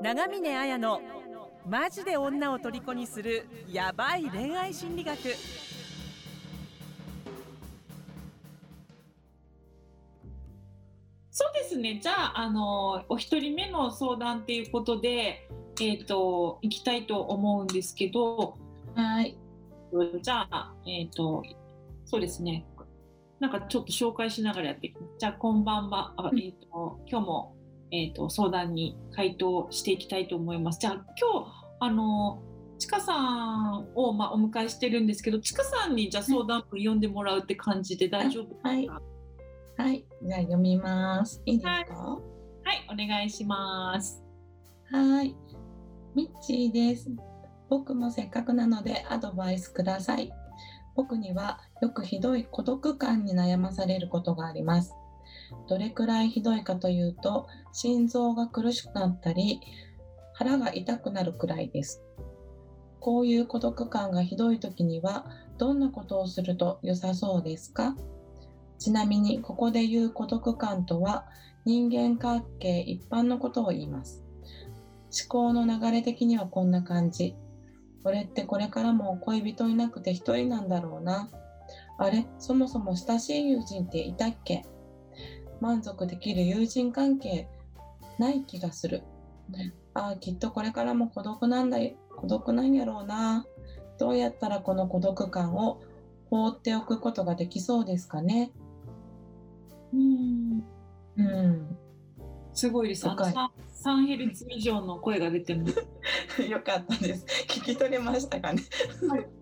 長峰綾のマジで女を虜にするヤバい恋愛心理学そうですね。じゃあ、あの、お一人目の相談っていうことで、えっ、と、行きたいと思うんですけど、はい。じゃあ、えっ、と、そうですね。なんかちょっと紹介しながらやっていきます。じゃあ、こんばんは。あうんえっ、と、今日も、えっ、と、相談に回答していきたいと思います。じゃあ、今日、あの、ちかさんを、まあ、お迎えしてるんですけど、ちかさんに、じゃあ相談文読んでもらうって感じで大丈夫ですか、はいはい。じゃあ読みます。いいですか？はい、お願いします。はい。ミッチーです。僕もせっかくなのでアドバイスください。僕にはよくひどい孤独感に悩まされることがあります。どれくらいひどいかというと、心臓が苦しくなったり、腹が痛くなるくらいです。こういう孤独感がひどい時には、どんなことをすると良さそうですか？ちなみに、ここで言う孤独感とは、人間関係一般のことを言います。思考の流れ的にはこんな感じ。俺ってこれからも恋人いなくて一人なんだろうな。あれ？そもそも親しい友人っていたっけ？満足できる友人関係ない気がする。ああ、きっとこれからも孤独なんだよ、孤独なんやろうな。どうやったらこの孤独感を放っておくことができそうですかね。うん。うん。すごいです。あの深いサンサンヘルツ以上の声が出てます。よかったです。聞き取れましたかね。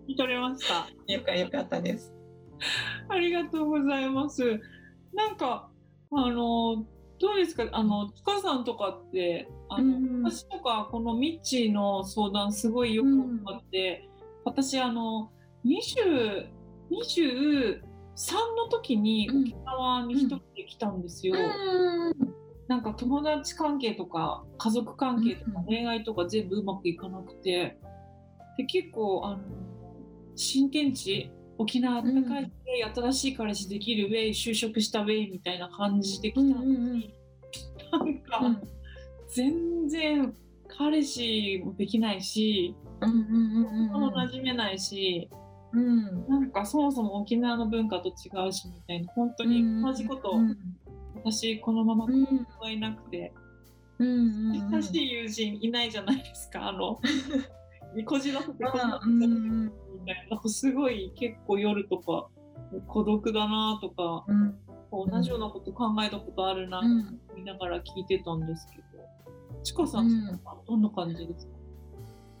聞き取れました。よかよかったです。ありがとうございます。なんか、あの、どうですか？あの、ちかさんとかって、あの、うん。私とか、このミッチーの相談すごいよく分かって、私、あの、20、23の時にうん。沖縄に一人で来たんですよ。なんか友達関係とか家族関係とかうん。恋愛とか全部うまくいかなくて。で結構あの新天地沖縄暖かいウェイ、新しい彼氏できるウェイ就職したウェイみたいな感じで来たのに、なんか、うん。全然彼氏もできないしうんうんうん馴染めないし、うんなんかそもそも沖縄の文化と違うしみたいな本当に同じこと、うん私このままうん子供がいなくて。うんうん親しい友人いないじゃないですか、あの、こじらせてこんなうんうんみたいな、すごい結構夜とか孤独だなとか、うん。同じようなこと考えたことあるなとうん。思いながら聞いてたんですけど、ちかさん、うん。どんな感じですか？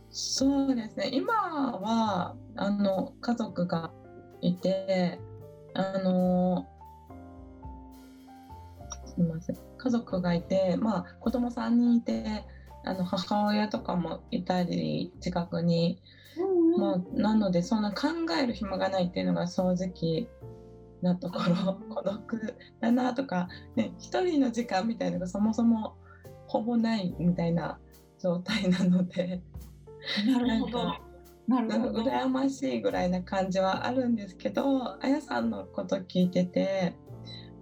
そうですね。今はあの家族がいてあのすみません。家族がいてまあ子供3人いてあの母親とかもいたり近くにまあ、なのでそんな考える暇がないっていうのが正直なところ。孤独だなとか、ね、一人の時間みたいなのがそもそもほぼないみたいな状態なので。なるほど。なんか。なるほど。羨ましいぐらいな感じはあるんですけどあやさんのこと聞いてて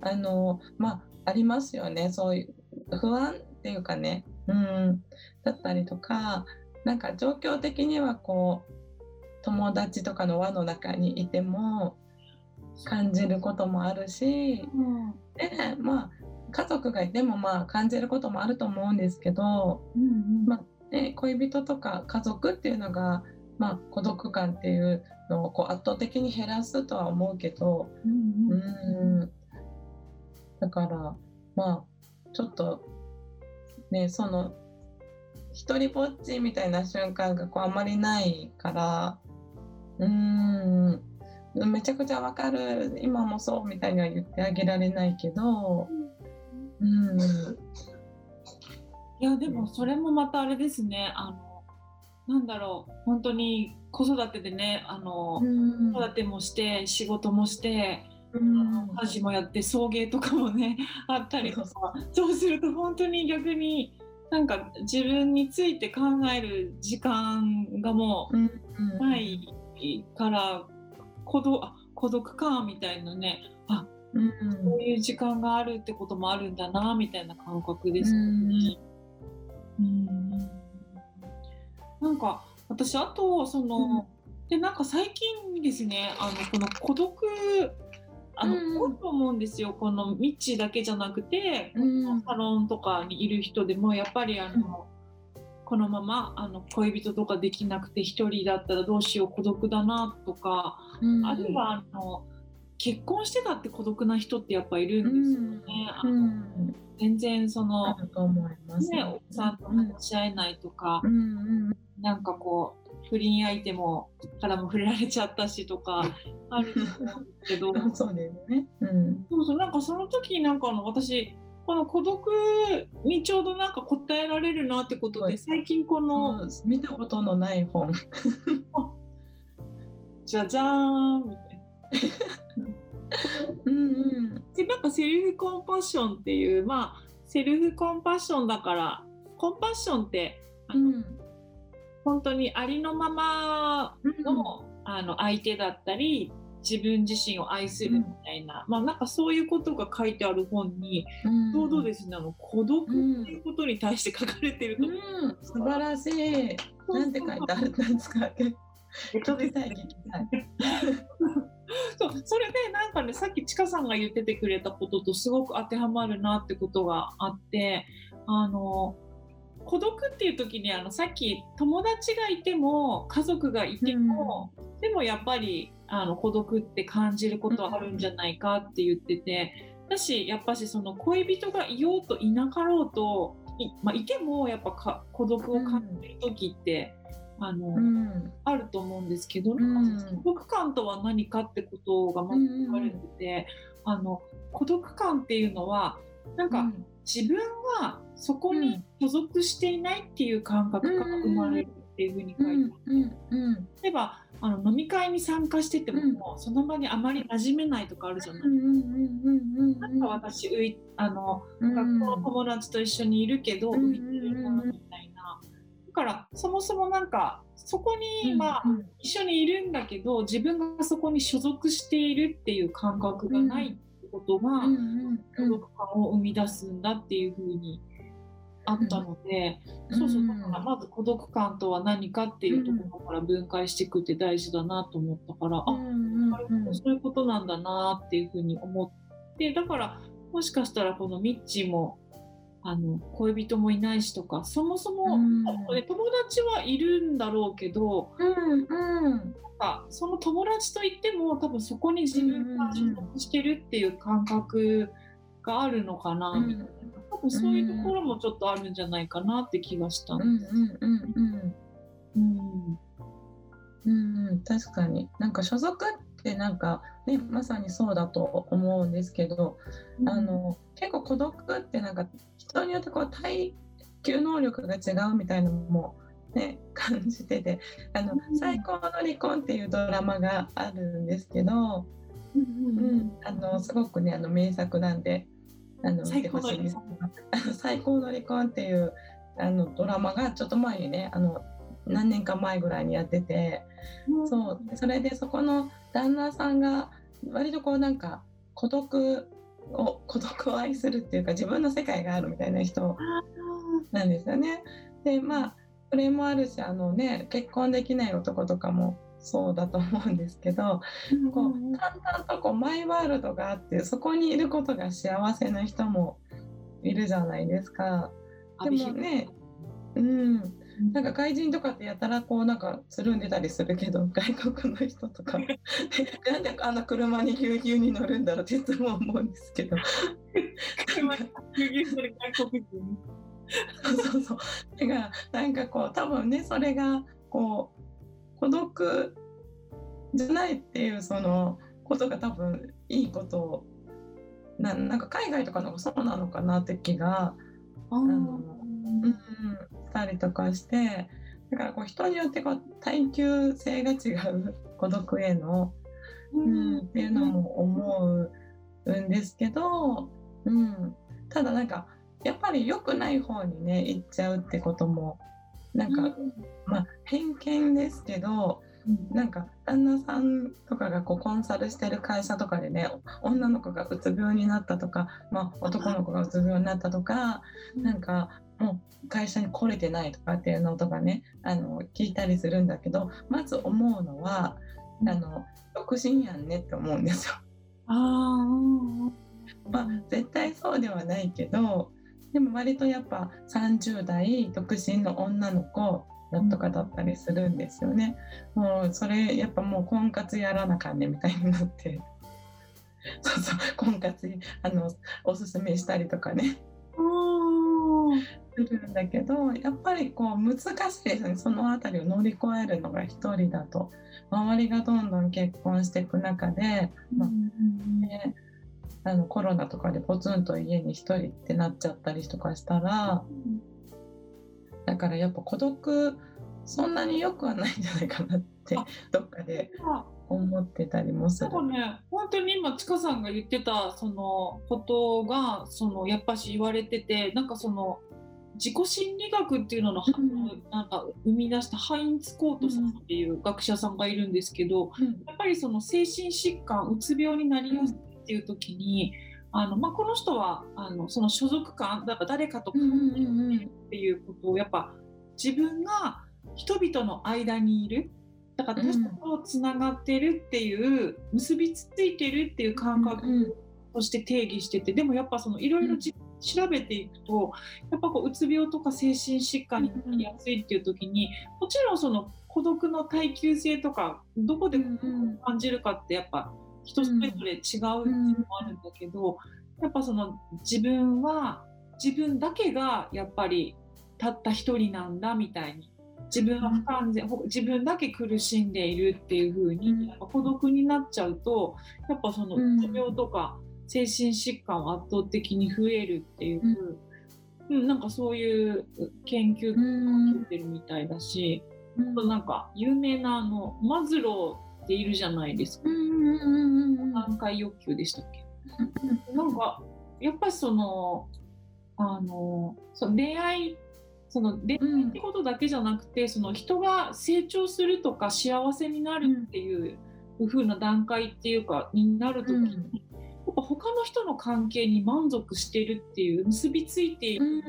あのまあありますよね。そういう不安っていうかね、うん、だったりとかなんか状況的にはこう友達とかの輪の中にいても感じることもあるしうん。でまあ家族がいてもまあ感じることもあると思うんですけど、うんまあね、恋人とか家族っていうのが、まあ、孤独感っていうのをこう圧倒的に減らすとは思うけどうんううんん。だからまあちょっとねその一人ぼっちみたいな瞬間がこうあまりないからうーん。めちゃくちゃわかる。今もそうみたいには言ってあげられないけど。うん。いやでもそれもまたあれですね。あのなんだろう。本当に子育てでねあの、うん。子育てもして仕事もして、うん。家事もやって送迎とかもね あったりとかそうすると本当に逆になんか自分について考える時間がもうん。うないから孤独あ孤独感みたいなね。あうん。こういう時間があるってこともあるんだなみたいな感覚ですよね。うん。なんか私あとその、でなんか最近ですねあのこの孤独あの、うん。多いと思うんですよ。このミッチーだけじゃなくて、うん。サロンとかにいる人でもやっぱりあの、このままあの恋人とかできなくて一人だったらどうしよう孤独だなとか、うんあるいはあの結婚してたって孤独な人ってやっぱいるんですよね。あのうん全然そあの、ると思います。ね、奥さんと話し合えないとか、うんうんなんかこう不倫相手もからも触れられちゃったしとかあると思うんですけどうん、そうですね。うん。そうそうなんかその時なんかあの私この孤独にちょうどなんか答えられるなってことはいで最近このうん見たことのない本。じゃじゃーんみたいな。うんうん。でなんかセルフコンパッションっていうまあセルフコンパッションだからコンパッションってあの、うん。本当にありのままの,、あの相手だったり自分自身を愛するみたいな、まあなんかそういうことが書いてある本にうん。ちょうどですねあの孤独っていうことに対して書かれてると。思う、うん、素晴らしい。なんて書いてあるんですか？聞きたい。聞きたい。そう。それでなんかねさっきちかさんが言っててくれたこととすごく当てはまるなってことがあってあの孤独っていう時にあのさっき友達がいても家族がいても、でもやっぱりあの孤独って感じることはあるんじゃないかって言っててだしやっぱしその恋人がいようといなかろうとい,、まあ、いてもやっぱか孤独を感じる時って、あのうん。あると思うんですけど、ん。孤独感とは何かってことがまず書かれてて、あの孤独感っていうのはなんか自分がそこに所属していないっていう感覚が生まれるっていうふうに書いてある。うんうん例えばあの飲み会に参加してても、その場にあまり馴染めないとかあるじゃない、うんうんうんうんなんか私ういあのうん学校の友達と一緒にいるけど、うん浮いてるなみたいな。だからそもそもなんかそこにまあ、うん。一緒にいるんだけど自分がそこに所属しているっていう感覚がないことが、孤独感を生み出すんだっていうふうにあったので、そうそうだからまず孤独感とは何かっていうところから分解していくって大事だなと思ったから、あうん。なるほどそういうことなんだなっていうふうに思ってだからもしかしたらこのミッチーもあの恋人もいないしとかそもそも、うん。ね友達はいるんだろうけどうんうん。なんかその友達といっても多分そこに自分が所属してるっていう感覚があるのかな、みたいな。多分そういうところもちょっとあるんじゃないかなって気がした。うんうんうんうんうん。うん。うん、確かに。なんか所属ってなんかねまさにそうだと思うんですけど、あの結構孤独ってなんか人によってこう耐久能力が違うみたいなのも、ね、感じててあのうん「最高の離婚」っていうドラマがあるんですけど、うんうん、あのすごくねあの名作なんであの見てほしいんです。けど「あの最高の離婚」っていうあのドラマがちょっと前にねあの何年か前ぐらいにやってて。うんそうそれでそこの旦那さんが割とこうなんか孤独を孤独を愛するっていうか自分の世界があるみたいな人なんですよね。でまあそれもあるしあのね結婚できない男とかもそうだと思うんですけどこう淡々とこうマイワールドがあってそこにいることが幸せな人もいるじゃないですか。でもねうんなんか外人とかってやたらこうなんかつるんでたりするけど 外国の人とか。なんであの車にぎゅうぎゅうに乗るんだろうっていつも思うんですけど。車にぎゅうぎゅうする外国人。そうそう。だからなんかこう多分ねそれがこう孤独じゃないっていうそのことが多分いいこと。をななんか海外とかの方がそうなのかなって気が。あのうん、したりとかしてだからこう人によってこう耐久性が違う 孤独への、うん、っていうのも思うんですけど、うん、ただなんかやっぱり良くない方にね行っちゃうってこともなんか、まあ偏見ですけどなんか旦那さんとかがこうコンサルしてる会社とかでね女の子がうつ病になったとか、まあ、男の子がうつ病になったとかなんかもう会社に来れてないとかっていうのとかねあの聞いたりするんだけどまず思うのはあの独身やんねって思うんですよ。あまあ、絶対そうではないけどでも割とやっぱ30代独身の女の子とかだったりするんですよね。もうそれやっぱもう婚活やらなかんねみたいになって。そうそう婚活あのおすすめしたりとかね。するんだけどやっぱりこう難しいですね。その辺りを乗り越えるのが一人だと。周りがどんどん結婚していく中で、まあね、あのコロナとかでポツンと家に一人ってなっちゃったりとかしたらだからやっぱ孤独そんなに良くはないんじゃないかなってどっかで思ってたりもする。なんかね。本当に今ちかさんが言ってたそのことがそのやっぱし言われててなんかその自己心理学っていうのの、うん、なんか生み出したハインツ・コートさんっていう学者さんがいるんですけど、うん、やっぱりその精神疾患うつ病になりやすいっていう時に、あのまあ、この人はあのその所属感だから誰かと関係るっていうことをやっぱ自分が人々の間にいる。だから他者とつながってるっていう、結びついてるっていう感覚として定義しててでもやっぱそのいろいろ調べていくとやっぱこううつ病とか精神疾患になりやすいっていう時にもちろんその孤独の耐久性とかどこで感じるかってやっぱ人それぞれ違うっていうのもあるんだけどやっぱその自分は自分だけがやっぱりたった一人なんだみたいに自分は不完全自分だけ苦しんでいるっていう風にやっぱ孤独になっちゃうとやっぱその持病とか精神疾患は圧倒的に増えるっていう、うん、なんかそういう研究とか聞いてるみたいだし、うん、なんか有名なあのマズローっているじゃないですか。段階欲求でしたっけ？なんかやっぱりそのあのその恋愛その恋愛ってことだけじゃなくて、うん、その人が成長するとか幸せになるっていう風な段階っていうかになる時に、やっぱ他の人の関係に満足してるっていう結びついている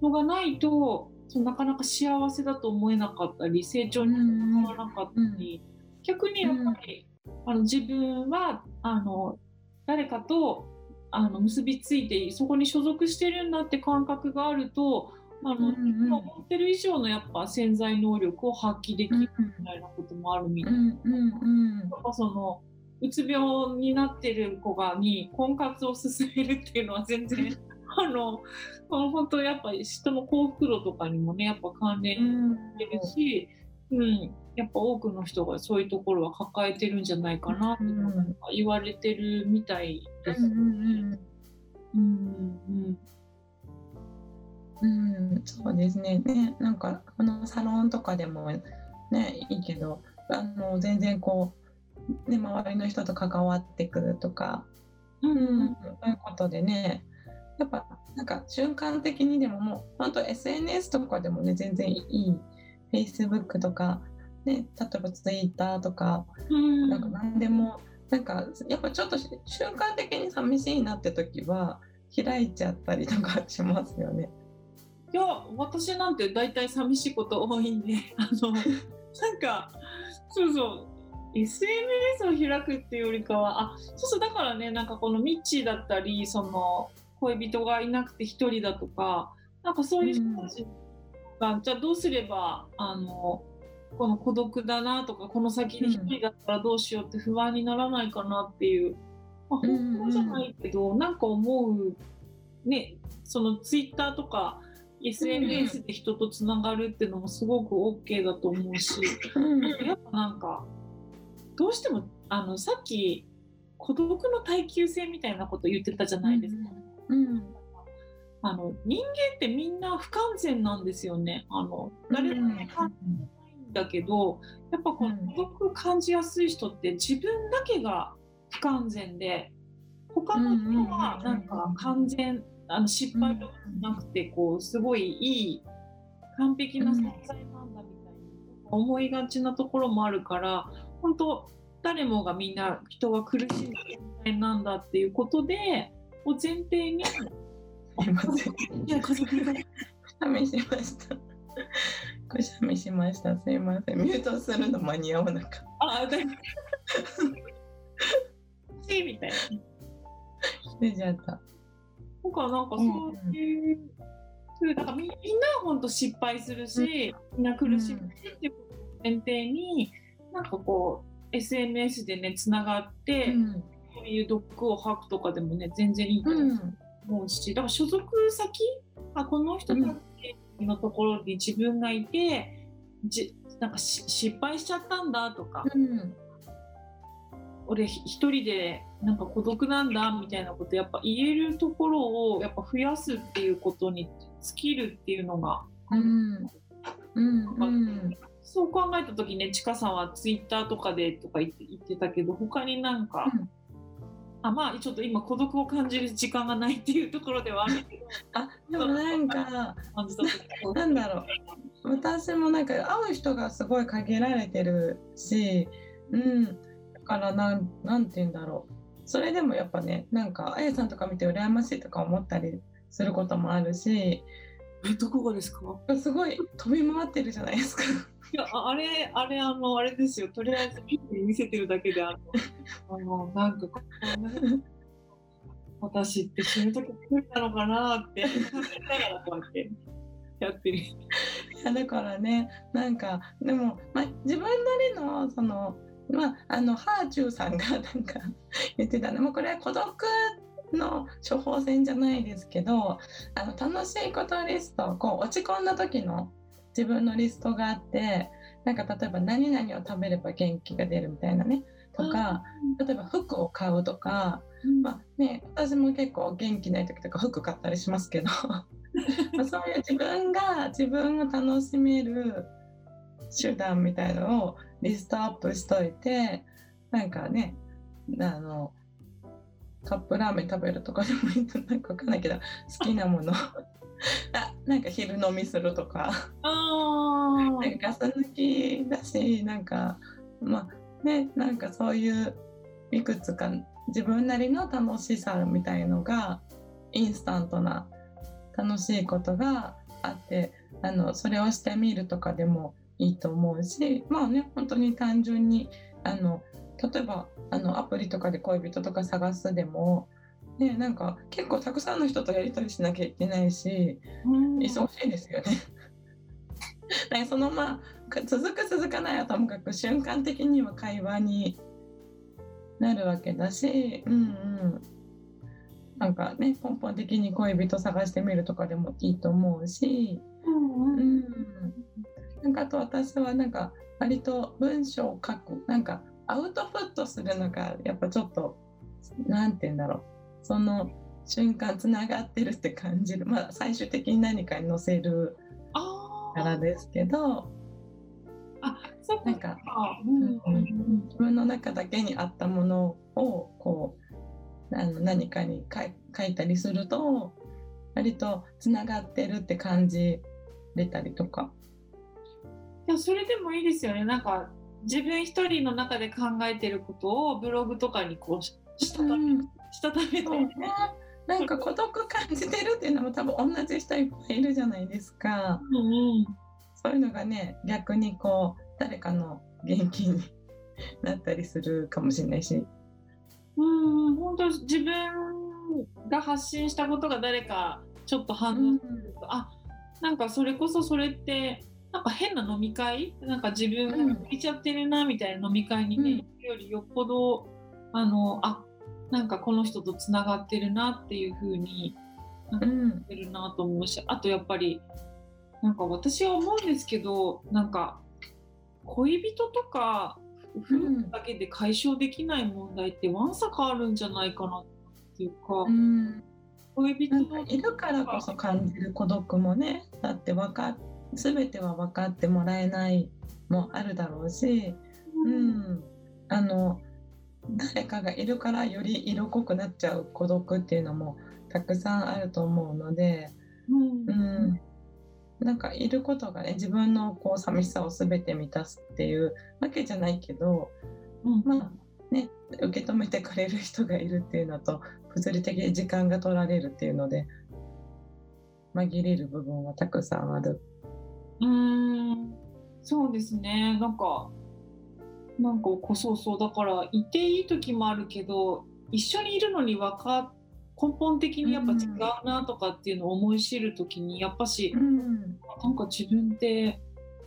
のがないとなかなか幸せだと思えなかったり成長につながらなかったり、逆にやっぱり、あの自分はあの誰かとあの結びついてそこに所属してるんだって感覚があるとあの、うんうん、思ってる以上のやっぱ潜在能力を発揮できるみたいなこともあるみたいな。やっぱそのうつ病になってる子がに婚活を進めるっていうのは全然あの本当やっぱり人の幸福度とかにもねやっぱ関連してるし、うん、うん、やっぱ多くの人がそういうところは抱えてるんじゃないかなって言われてるみたいです。うん、うんうん、そうですね。ねなんかこのサロンとかでもねいいけどあの全然こうね、周りの人と関わってくるとか、うん、そういうことでねやっぱなんか瞬間的にでももう本当 SNS とかでもね全然いい。Facebook とか、ね、例えば Twitter とか、うん、なんか何でもなんかやっぱちょっと瞬間的に寂しいなって時は開いちゃったりとかしますよね。いや私なんて大体寂しいこと多いんで あのなんかそうそう。SNS を開くっていうよりかはあそうそうだからねなんかこのミッチーだったりその恋人がいなくて1人だとかなんかそういう人たちが、うん、じゃあどうすればあのこの孤独だなとかこの先に1人だったらどうしようって不安にならないかなっていう、まあ、方法じゃないけど、うん、なんか思うねそのツイッターとか SNS で人とつながるっていうのもすごく OK だと思うし、うん、やっぱなんかどうしてもあのさっき孤独の耐久性みたいなこと言ってたじゃないですか。うん、うん、あの人間ってみんな不完全なんですよね。あの誰もね、完全ないんだけど、やっぱこの孤独感じやすい人って自分だけが不完全で他の人はなんか完全あの失敗とかなくてこうすごいいい完璧な存在なんだみたいに思いがちなところもあるから本当誰もがみんな人は苦しい存在なんだっていうことでを前提にいません。いや家族がくしました。くしゃみしました。すいません。ミュートするの間に合わなかった。あだしみたいな。出ちゃった。なんかなんかそういう、そうなんかみみんな本当失敗するし、みんな苦しむしっていうことを前提に、なんかこう SNS でねつながって、うん。そういうドックを吐くとかでもね全然いいとうん。思うし、だから所属先あこの人たちのところに自分がいて、じなんかし失敗しちゃったんだとか、うん。俺ひ一人でなんか孤独なんだみたいなことやっぱ言えるところをやっぱ増やすっていうことに尽きるっていうのが、うん。うん。うん。そう考えた時ねちかさんはツイッターとかでとか言って言ってたけど他になんか、うんあまあちょっと今孤独を感じる時間がないっていうところではあるけど あ、でもなんか、なんだろう。私もなんか会う人がすごい限られてるし、うん。だからなん、なんて言うんだろう。それでもやっぱね、なんか、あやさんとか見て羨ましいとか思ったりすることもあるし、えどこがですか？すごい飛び回ってるじゃないですか。いやああれあれあのあれですよとりあえず見せてるだけであのあのなんかこうね 私って死ぬ時来るのかなって考えながらこうやってやってる。いやだからねなんかでも、まあ、自分なりのそのまああのハーチューさんがなんか言ってたねもうこれは孤独の処方箋じゃないですけどあの楽しいことリストこう落ち込んだ時の自分のリストがあってなんか例えば何々を食べれば元気が出るみたいなねとか例えば服を買うとかまあね、私も結構元気ない時とか服買ったりしますけど まあそういう自分が自分を楽しめる手段みたいのをリストアップしといてなんかねあのカップラーメン食べるとかでもいいとなんかわかんないけど好きなもの あなんか昼飲みするとか。あ なんかガス抜きだしなんかまあねなんかそういういくつか自分なりの楽しさみたいのがインスタントな楽しいことがあってあのそれをしてみるとかでもいいと思うしまあね本当に単純にあの例えばあのアプリとかで恋人とか探すでも、ね、なんか結構たくさんの人とやり取りしなきゃいけないし忙しいですよね。なんかそのまあか続く続かないはともかく瞬間的には会話になるわけだし、うんうん、なんかね根本的に恋人探してみるとかでもいいと思うし、うん、なんかあと私はなんか割と文章を書く。なんかアウトプットするのがやっぱちょっとなんて言うんだろうその瞬間つながってるって感じる。まあ最終的に何かに載せるあからですけど。あそっか。なんかうん。うん自分の中だけにあったものをこうあの何かに書い書いたりすると割とつながってるって感じれたりとか。いやそれでもいいですよね。なんか自分一人の中で考えてることをブログとかにこうししたためうんしたためて、ね。なんか孤独感じてるっていうのも多分同じ人いっぱいいるじゃないですか。うんうんそういうのがね逆にこう誰かの元気になったりするかもしれないし。うん、本当自分が発信したことが誰かちょっと反応すると、あなんかそれこそそれってなんか変な飲み会？なんか自分が浮いちゃってるなみたいな飲み会にね、うん。よりよっぽどあのあなんかこの人とつながってるなっていう風になんてるなと思うしあとやっぱりなんか私は思うんですけどなんか恋人とか夫婦だけで解消できない問題ってわんさかあるんじゃないかなっていうか、うん。恋人なんかいるからこそ感じる孤独もねだってわか全ては分かってもらえないもあるだろうし、うん、あの誰かがいるからより色濃くなっちゃう孤独っていうのもたくさんあると思うので、うん。うん、なんかいることがね自分のこう寂しさを全て満たすっていうわけじゃないけど、うん。まあね、受け止めてくれる人がいるっていうのと物理的に時間が取られるっていうので紛れる部分はたくさんある。うーん。そうですね。なんかなんかそうそうだからいていい時もあるけど一緒にいるのにわか根本的にやっぱ違うなとかっていうのを思い知る時にやっぱし、うん。なんか自分って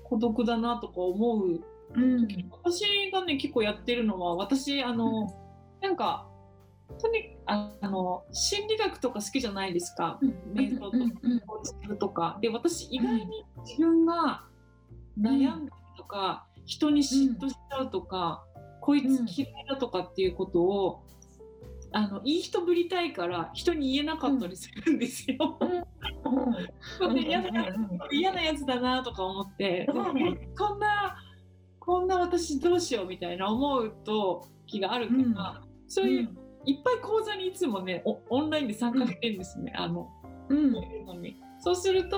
孤独だなとか思ううん私がね結構やってるのは私あのなんかとにああの心理学とか好きじゃないですか、瞑想とかうんコーチングとか。で私意外に自分が悩んだりとか、人に嫉妬しちゃうとか、こいつ嫌いだとかっていうことを、あのいい人ぶりたいから人に言えなかったりするんですよ。嫌なやつだなとか思って、うん。こんなこんな私どうしようみたいな思うと気があるから、そういう、いっぱい講座にいつもねオオンラインで参加してるんですね、あのうん。そうすると、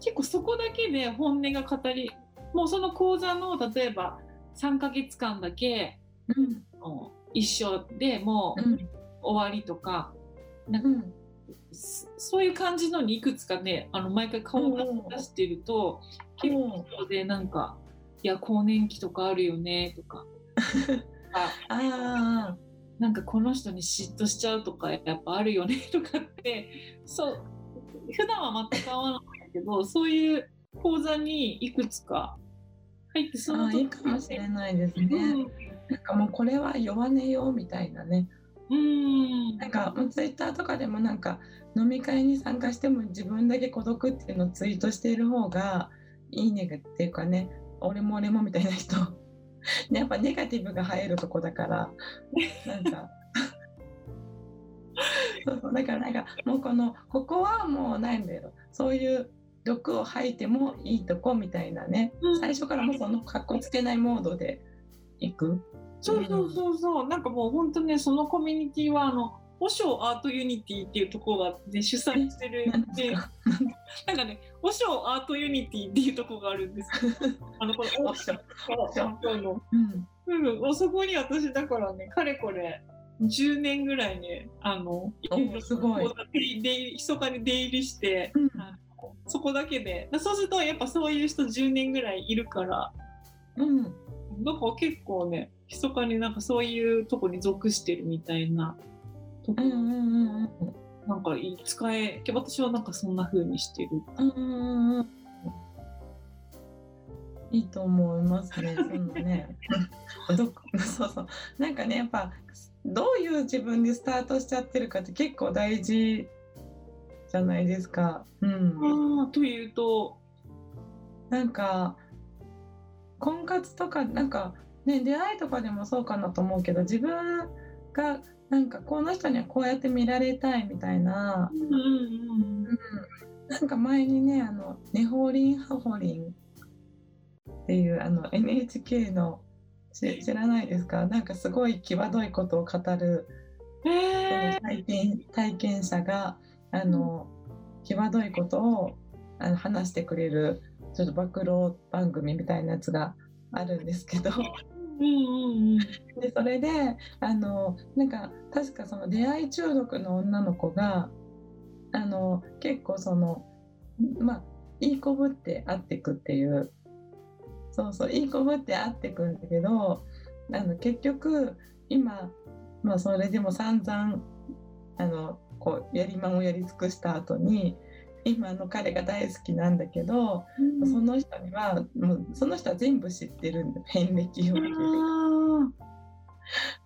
結構そこだけで本音が語りもうその講座の例えば3ヶ月間だけうん。もう一緒でもううん終わりとか、なんかうん。そそういう感じのにいくつかねあの毎回顔を出してると、結構そうでなんか「いや更年期とかあるよね」とか。ああなんかこの人に嫉妬しちゃうとかやっぱあるよねとかってそう普段は全く合わないけどそういう講座にいくつか入ってーそのあーいいかもしれないですね。うん。なんかもうこれは弱音よみたいなね。うん。なんかツイッターとかでもなんか飲み会に参加しても自分だけ孤独っていうのをツイートしている方がいいねがっていうかね。俺も俺もみたいな人。ね やっぱネガティブが入るとこだから。なんか。そうそう。だからなんかもうこのここはもうないんだよ。そういう毒を吐いてもいいとこみたいなね。うん。最初からもうそのかっこつけないモードでいく。そうそうそうそう。なんかもう本当ねそのコミュニティはあの和尚アートユニティっていうところが、ね、主催してるなんでなんかね和尚アートユニティっていうところがあるんですよ あのこの和尚の。うん。うん、そこに私だからね、かれこれ10年ぐらいね、あの、おすごい。こう出入り密かに出入りして、うんそこだけで、だそうするとやっぱそういう人10年ぐらいいるから、うん。なんか結構ね、密かになんかそういうとこに属してるみたいな。とこ、うんうんうんうんなんかいい使え、私はなんかそんな風にしてる。うんうんうんいいと思いますね。そのね、どこそうそう。なんかね、やっぱどういう自分でスタートしちゃってるかって結構大事じゃないですか。うん。ああ、というと、なんか婚活とかなんかね出会いとかでもそうかなと思うけど、自分がなんかこの人にはこうやって見られたいみたいな。うんうんうん。なんか前にね、あの、ネホリン・ハホリンっていうあの NHK のし知らないですか？なんかすごい際どいことを語るえー、体験体験者があの際どいことをあの話してくれるちょっと暴露番組みたいなやつがあるんですけど。うんうんうん。でそれであのなんか確かその出会い中毒の女の子があの結構そのまあいい子ぶって会ってくっていう。そうそういい子ぶって会ってくんだけどあの結局今、まあ、それでも散々あのこうやりまんをやり尽くした後に今の彼が大好きなんだけど、その人にはもうその人は全部知ってるんだ遍歴を。あ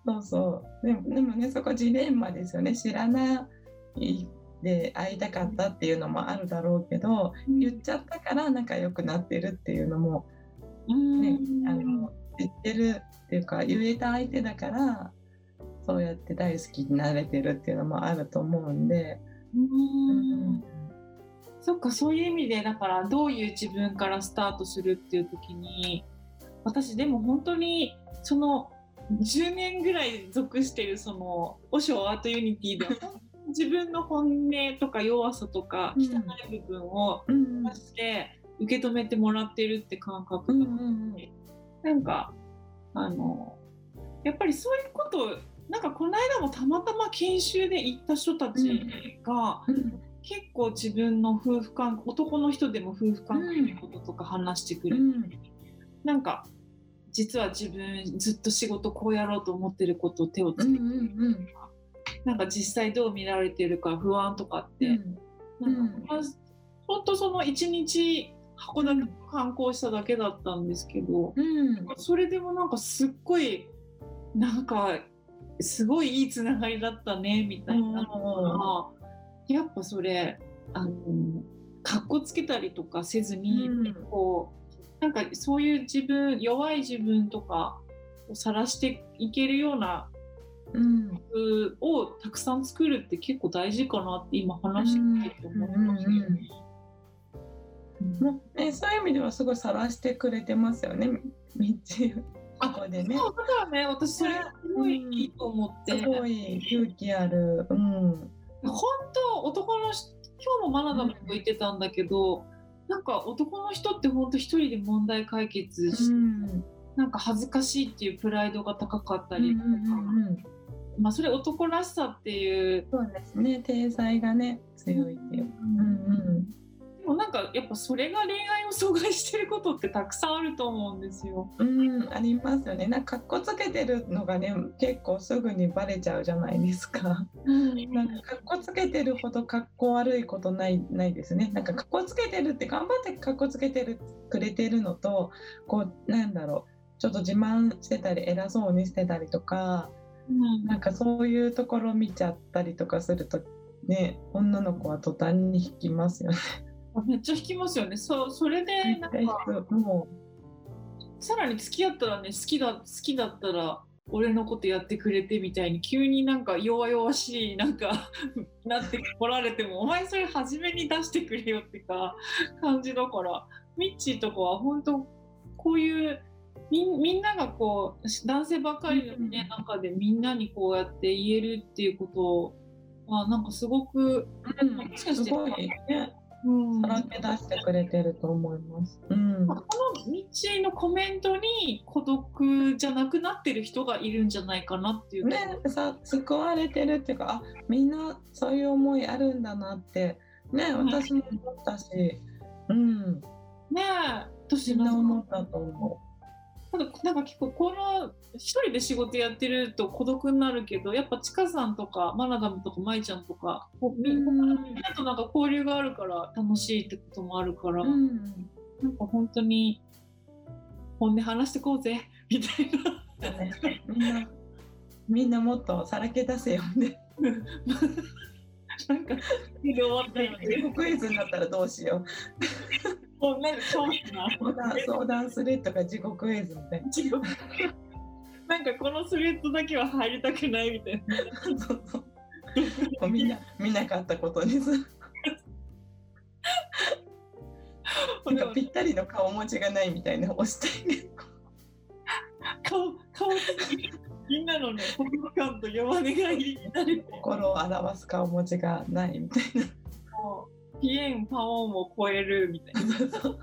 そうそう。でもでもねそこジレンマですよね。知らないで会いたかったっていうのもあるだろうけど言っちゃったから仲良くなってるっていうのもねあの知ってるっていうか言えた相手だからそうやって大好きになれてるっていうのもあると思うんで、うん。そっかそういう意味でだからどういう自分からスタートするっていう時に私でも本当にその10年ぐらい属してるその和尚アートユニティでは自分の本音とか弱さとかうん。汚い部分をうん出して受け止めてもらってるって感覚がうんうん。なんかあのやっぱりそういうことなんかこの間もたまたま研修で行った人たちが、うん。結構自分の夫婦関男の人でも夫婦関係のこととか話してくる、うん。なんか実は自分ずっと仕事こうやろうと思ってることを手をつけて、うんうんなんか実際どう見られてるか不安とかって、うんなんかまあ本当その1日函館観光しただけだったんですけど、うん。それでもなんかすっごいなんかすごいいいつながりだったねみたいな。のが、やっぱそれあのかっこつけたりとかせずに、うん。こうなんかそういう自分弱い自分とかを晒していけるようなうん。服をたくさん作るって結構大事かなって今話してみて思いまし。たよね。ね、そういう意味ではすごい晒してくれてますよね、みち。あここでね。そうだからね私それすごいいいと思って、すごい勇気ある。うん。本当男の人今日もマナダムと言ってたんだけど、なんか男の人って本当一人で問題解決し、うん。なんか恥ずかしいっていうプライドが高かったうんりとか、うんまあそれ男らしさっていう、そうですね、体裁がね、強いっていう。うんでもなんかやっぱそれが恋愛を阻害してることってたくさんあると思うんですよ。うん。うん、ありますよね。なんか、かっこつけてるのがね、結構すぐにバレちゃうじゃないですか。なんか、かっこつけてるほどかっこ悪いことない、ないですね。なんか、かっこつけてるって、頑張ってかっこつけてる、くれてるのと、こう、なんだろう。ちょっと自慢してたり、偉そうにしてたりとか、うんなんかそういうところ見ちゃったりとかするとね女の子は途端に引きますよね。めっちゃ引きますよね。そうそれでなんかもさらに付き合ったらね好きだ好きだったら俺のことやってくれてみたいに急になんか弱々しいなんか なってこられてもお前それ初めに出してくれよってか感じだからミッチーとかは本当こういうみんみんながこう男性ばっかりの、ねうん。中でみんなにこうやって言えるっていうことはなんかすごく、う、うん、すごい。ねうんさらけ出してくれてると思います。うん。まあこのミッチーのコメントに孤独じゃなくなってる人がいるんじゃないかなっていう。ねさ救われてるっていうかあみんなそういう思いあるんだなってね私も思ったし、うん、ねえ、私みんななんか思ったと思なんかなんか結構この一人で仕事やってると孤独になるけどやっぱちかさんとかマナダムとかまいちゃんとかみうんなとなんか交流があるから楽しいってこともあるから、う。うんなんか本当に本音話してこうぜみたいな。ねみんなみんなもっとさらけ出せよね。なんか 終わったよね。クイズになったらどうしよう。もうなんかそうだな。相談相談するとか自己クイズみたい違うなんかこのスレッドだけは入りたくないみたいな。な。そうそうみんな見なかったことにする。なんかぴったりの顔文字がないみたいな押したい。顔顔みんなのね孤独感と弱音が入り乱れて心を表す顔文字がないみたいな。ピエンパオンを超えるみたいな。そうそう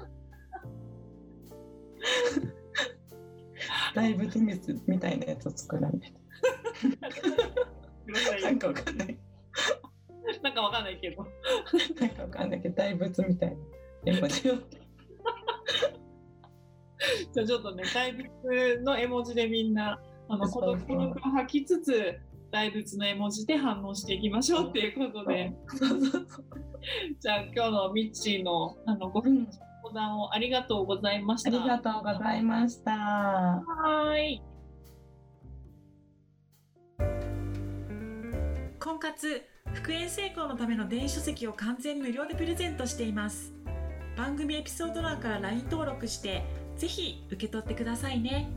大仏ミスみたいなやつを作らないと。なんかわかんない。なんかわかんないけど。なんかわかんないけど大仏みたいな絵文字を。じゃあちょっとね大仏の絵文字でみんなあの孤独を吐きつつ大仏の絵文字で反応していきましょうっていうことで。そうそうそう。じゃあ今日のミッチーのあのごうん、相談をありがとうございました。ありがとうございました。はーい。婚活復縁成功のための電子書籍を完全無料でプレゼントしています番組エピソード欄から LINE 登録してぜひ受け取ってくださいね